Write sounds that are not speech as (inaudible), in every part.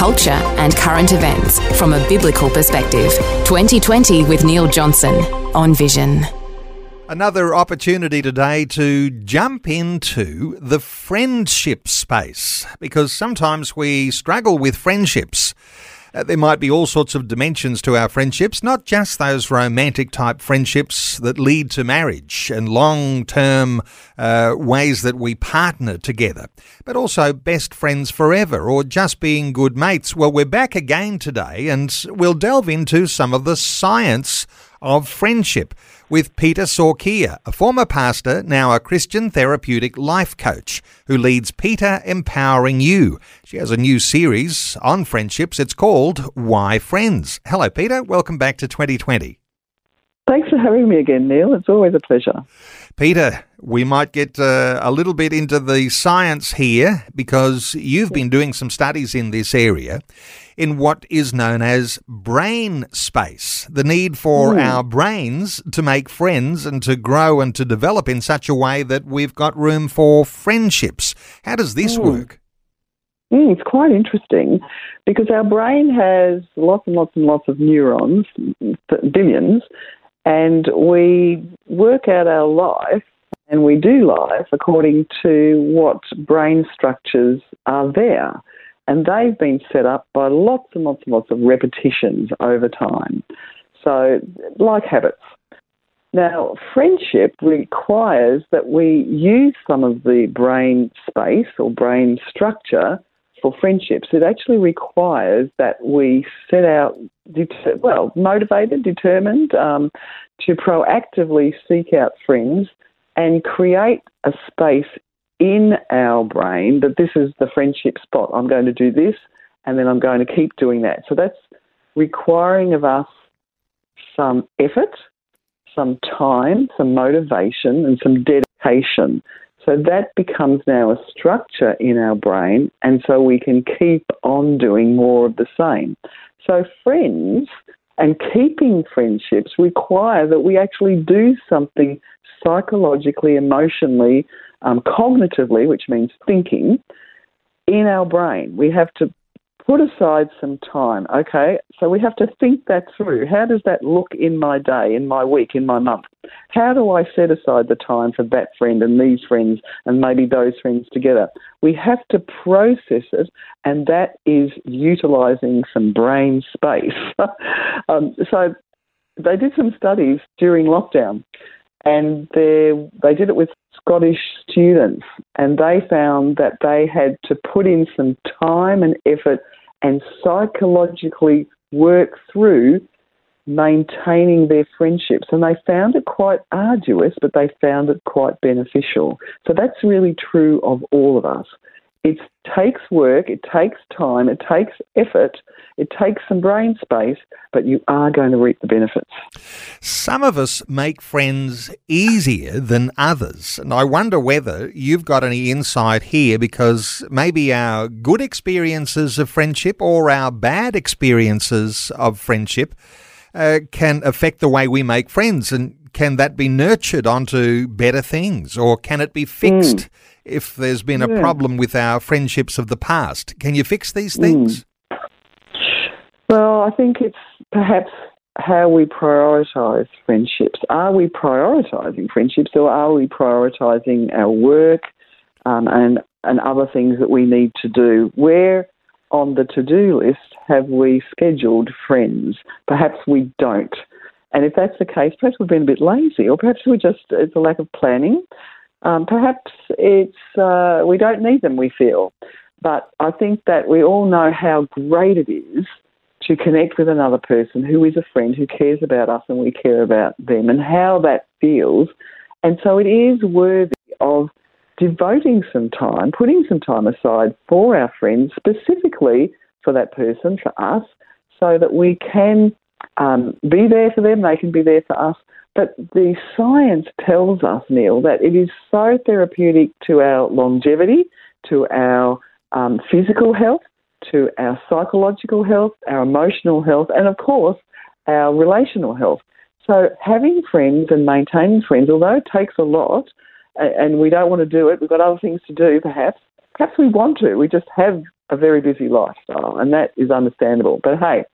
culture, and current events from a biblical perspective. 2020 with Neil Johnson on Vision. Another opportunity today to jump into the friendship space because sometimes we struggle with friendships. Uh, there might be all sorts of dimensions to our friendships, not just those romantic type friendships that lead to marriage and long term uh, ways that we partner together, but also best friends forever or just being good mates. Well, we're back again today and we'll delve into some of the science of friendship with Peta Sorkia, a former pastor, now a Christian therapeutic life coach, who leads Peta Empowering You. She has a new series on friendships. It's called Why Friends. Hello, Peta. Welcome back to 2020. Thanks for having me again, Neil. It's always a pleasure. Peta, we might get uh, a little bit into the science here because you've been doing some studies in this area in what is known as brain space, the need for mm. our brains to make friends and to grow and to develop in such a way that we've got room for friendships. How does this mm. work? Mm, it's quite interesting because our brain has lots and lots and lots of neurons, billions, and we work out our life and we do life according to what brain structures are there. And they've been set up by lots and lots and lots of repetitions over time. So, like habits. Now, friendship requires that we use some of the brain space or brain structure for friendships. It actually requires that we set out, well, motivated, determined um, to proactively seek out friends and create a space in our brain that this is the friendship spot. I'm going to do this and then I'm going to keep doing that. So that's requiring of us some effort, some time, some motivation, and some dedication. So that becomes now a structure in our brain, and so we can keep on doing more of the same. So, friends and keeping friendships require that we actually do something psychologically, emotionally, um, cognitively, which means thinking, in our brain. We have to put aside some time. Okay, so we have to think that through. How does that look in my day, in my week, in my month? How do I set aside the time for that friend and these friends and maybe those friends together? We have to process it, and that is utilizing some brain space. (laughs) um, so they did some studies during lockdown, and they did it with Scottish students, and they found that they had to put in some time and effort and psychologically work through maintaining their friendships. And they found it quite arduous, but they found it quite beneficial. So that's really true of all of us. It takes work, it takes time, it takes effort, it takes some brain space, but you are going to reap the benefits. Some of us make friends easier than others. And I wonder whether you've got any insight here because maybe our good experiences of friendship or our bad experiences of friendship uh, can affect the way we make friends. And can that be nurtured onto better things or can it be fixed? Mm if there's been a yeah. problem with our friendships of the past. Can you fix these hmm. things? Mm. Well, I think it's perhaps how we prioritise friendships. Are we prioritising friendships or are we prioritising our work um, and, and other things that we need to do? Where on the to do list have we scheduled friends? Perhaps we don't. And if that's the case, perhaps we've been a bit lazy, or perhaps we just, it's a lack of planning, um, perhaps it's uh, we don't need them. We feel, but I think that we all know how great it is to connect with another person who is a friend who cares about us and we care about them, and how that feels. And so it is worthy of devoting some time, putting some time aside for our friends, specifically for that person, for us, so that we can um, be there for them, they can be there for us. But the science tells us, Neil, that it is so therapeutic to our longevity, to our um, physical health, to our psychological health, our emotional health, and of course, our relational health. So, having friends and maintaining friends, although it takes a lot and we don't want to do it, we've got other things to do perhaps, perhaps we want to. We just have a very busy lifestyle, and that is understandable. But hey,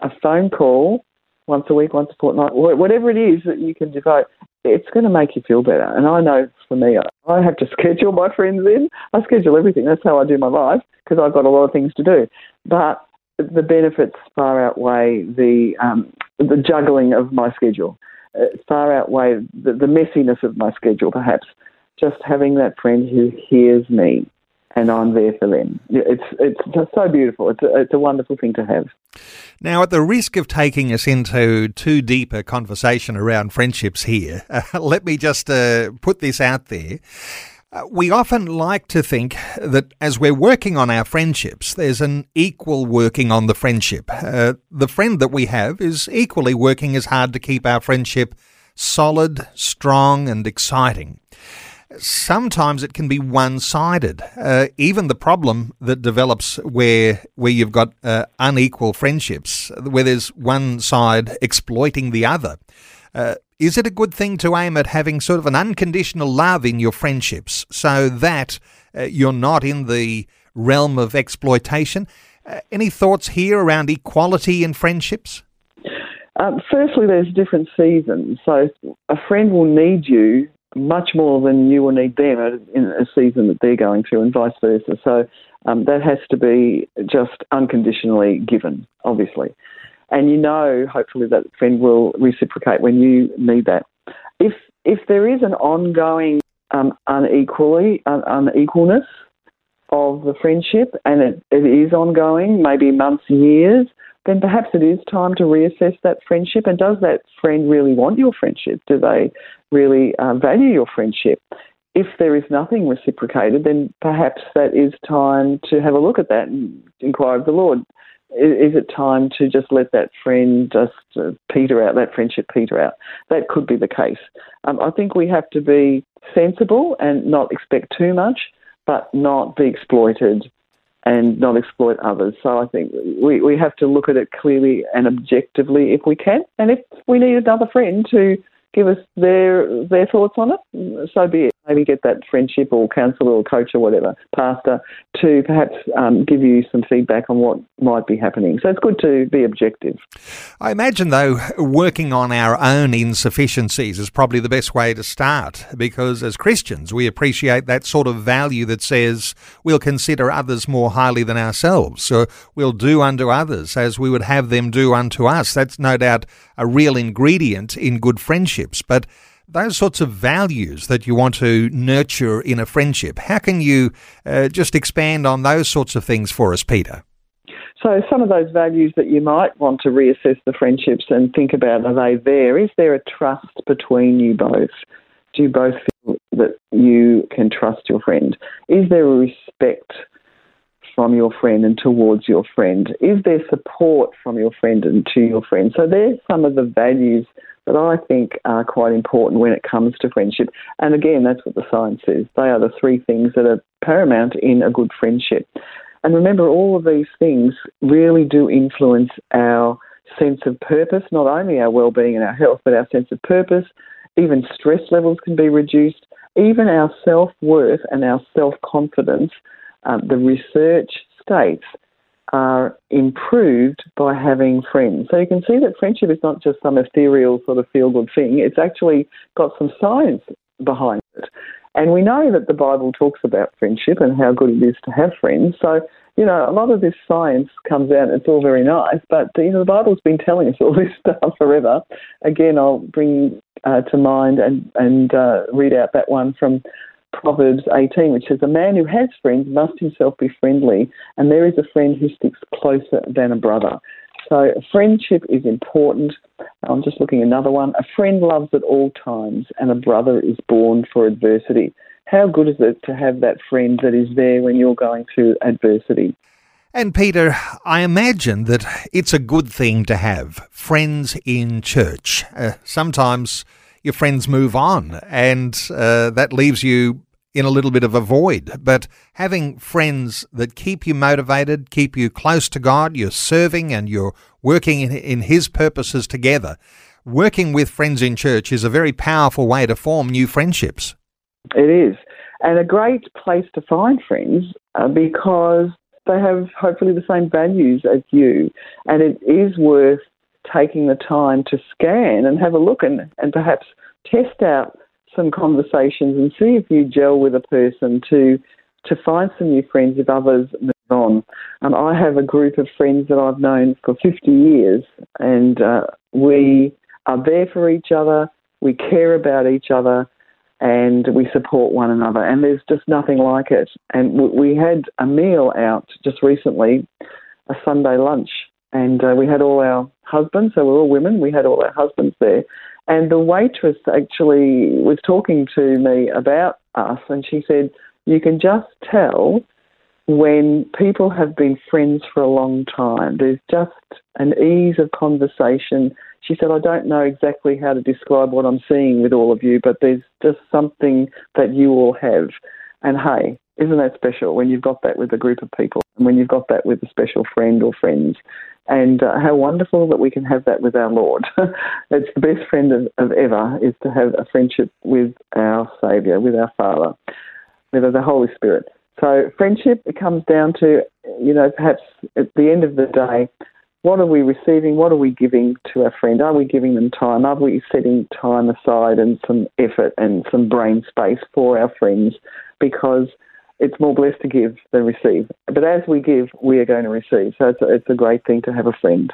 a phone call once a week, once a fortnight, whatever it is that you can devote, it's going to make you feel better. And I know for me, I have to (laughs) schedule my friends in. I schedule everything. That's how I do my life because I've got a lot of things to do. But the benefits far outweigh the um, the juggling of my schedule. It far outweigh the, the messiness of my schedule, perhaps. Just having that friend who hears me and I'm there for them. It's it's just so beautiful. It's a, it's a wonderful thing to have. Now, at the risk of taking us into too deep a conversation around friendships here, uh, (laughs) let me just uh, put this out there. Uh, we often like to think that as we're working on our friendships, there's an equal working on the friendship. Uh, the friend that we have is equally working as hard to keep our friendship solid, strong, and exciting sometimes it can be one-sided. Uh, even the problem that develops where where you've got uh, unequal friendships, where there's one side exploiting the other. Uh, is it a good thing to aim at having sort of an unconditional love in your friendships so that uh, you're not in the realm of exploitation? Uh, any thoughts here around equality in friendships? Um, firstly, there's different seasons. So a friend will need you much more than you will need them in a season that they're going through, and vice versa. So um, that has to be just unconditionally given, obviously. And you know, hopefully, that friend will reciprocate when you need that. If if there is an ongoing um, unequally un- unequalness of the friendship, and it, it is ongoing, maybe months, years, then perhaps it is time to reassess that friendship. And does that friend really want your friendship? Do they really uh, value your friendship? If there is nothing reciprocated, then perhaps that is time to have a look at that and inquire of the Lord. Is it time to just let that friend just uh, peter out, that friendship peter out? That could be the case. Um, I think we have to be sensible and not expect too much, but not be exploited and not exploit others. So I think we, we have to look at it clearly and objectively if we can. And if we need another friend to give us their their thoughts on it, so be it. Maybe get that friendship or counsellor or coach or whatever, pastor, to perhaps um, give you some feedback on what might be happening. So it's good to be objective. I imagine, though, working on our own insufficiencies is probably the best way to start because as Christians, we appreciate that sort of value that says we'll consider others more highly than ourselves. So we'll do unto others as we would have them do unto us. That's no doubt a real ingredient in good friendships. But those sorts of values that you want to nurture in a friendship. How can you uh, just expand on those sorts of things for us, Peta? So, some of those values that you might want to reassess the friendships and think about are they there? Is there a trust between you both? Do you both feel that you can trust your friend? Is there a respect from your friend and towards your friend? Is there support from your friend and to your friend? So, there's some of the values that I think are quite important when it comes to friendship. And again, that's what the science says. They are the three things that are paramount in a good friendship. And remember, all of these things really do influence our sense of purpose, not only our well-being and our health, but our sense of purpose. Even stress levels can be reduced. Even our self-worth and our self-confidence. Um, the research states are improved by having friends. So you can see that friendship is not just some ethereal sort of feel good thing, it's actually got some science behind it. And we know that the Bible talks about friendship and how good it is to have friends. So, you know, a lot of this science comes out, it's all very nice, but, you know, the Bible's been telling us (laughs) all this stuff forever. Again, I'll bring uh, to mind and, and uh, read out that one from Proverbs 18, which says, A man who has friends must himself be friendly, and there is a friend who sticks closer than a brother. So, friendship is important. I'm just looking at another one. A friend loves at all times, and a brother is born for adversity. How good is it to have that friend that is there when you're going through adversity? And Peta, I imagine that it's a good thing to have friends in church. Uh, sometimes your friends move on and uh, that leaves you in a little bit of a void. But having friends that keep you motivated, keep you close to God, you're serving and you're working in, in His purposes together, working with friends in church is a very powerful way to form new friendships. It is. And a great place to find friends uh, because they have hopefully the same values as you, and it is worth taking the time to scan and have a look and, and perhaps test out some conversations and see if you gel with a person to to find some new friends if others move on. And I have a group of friends that I've known for 50 years, and uh, we are there for each other. We care about each other, and we support one another. And there's just nothing like it. And we had a meal out just recently, a Sunday lunch, and uh, we had all our husbands, so we're all women, we had all our husbands there. And the waitress actually was talking to me about us, and she said, You can just tell when people have been friends for a long time. There's just an ease of conversation. She said, I don't know exactly how to describe what I'm seeing with all of you, but there's just something that you all have. And hey, isn't that special when you've got that with a group of people and when you've got that with a special friend or friends? And uh, how wonderful that we can have that with our Lord. (laughs) it's the best friend of, of ever is to have a friendship with our Saviour, with our Father, with the Holy Spirit. So friendship, it comes down to, you know, perhaps at the end of the day, what are we receiving? What are we giving to our friend? Are we giving them time? Are we setting time aside and some effort and some brain space for our friends? Because it's more blessed to give than receive. But as we give, we are going to receive. So it's a, it's a great thing to have a friend.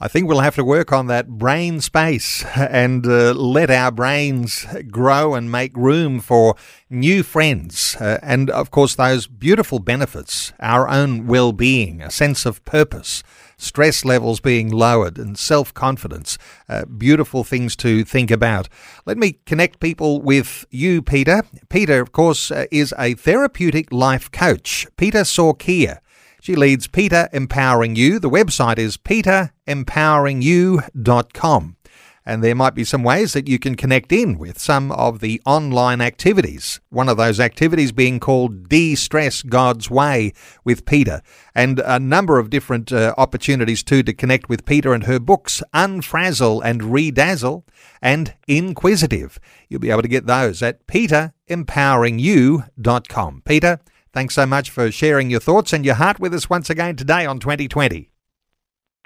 I think we'll have to work on that brain space and uh, let our brains grow and make room for new friends. Uh, and of course, those beautiful benefits, our own well being, a sense of purpose, stress levels being lowered, and self confidence. Uh, beautiful things to think about. Let me connect people with you, Peta. Peta, of course, uh, is a therapeutic life coach. Peta Sorkia she leads Peta Empowering You. The website is petaempoweringyou.com. And there might be some ways that you can connect in with some of the online activities. One of those activities being called De Stress God's Way with Peta, and a number of different uh, opportunities too to connect with Peta and her books, Unfrazzle and Redazzle, and Inquisitive. You'll be able to get those at petaempoweringyou.com. Peta, Thanks so much for sharing your thoughts and your heart with us once again today on 2020.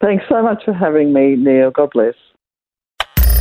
Thanks so much for having me, Neil. God bless.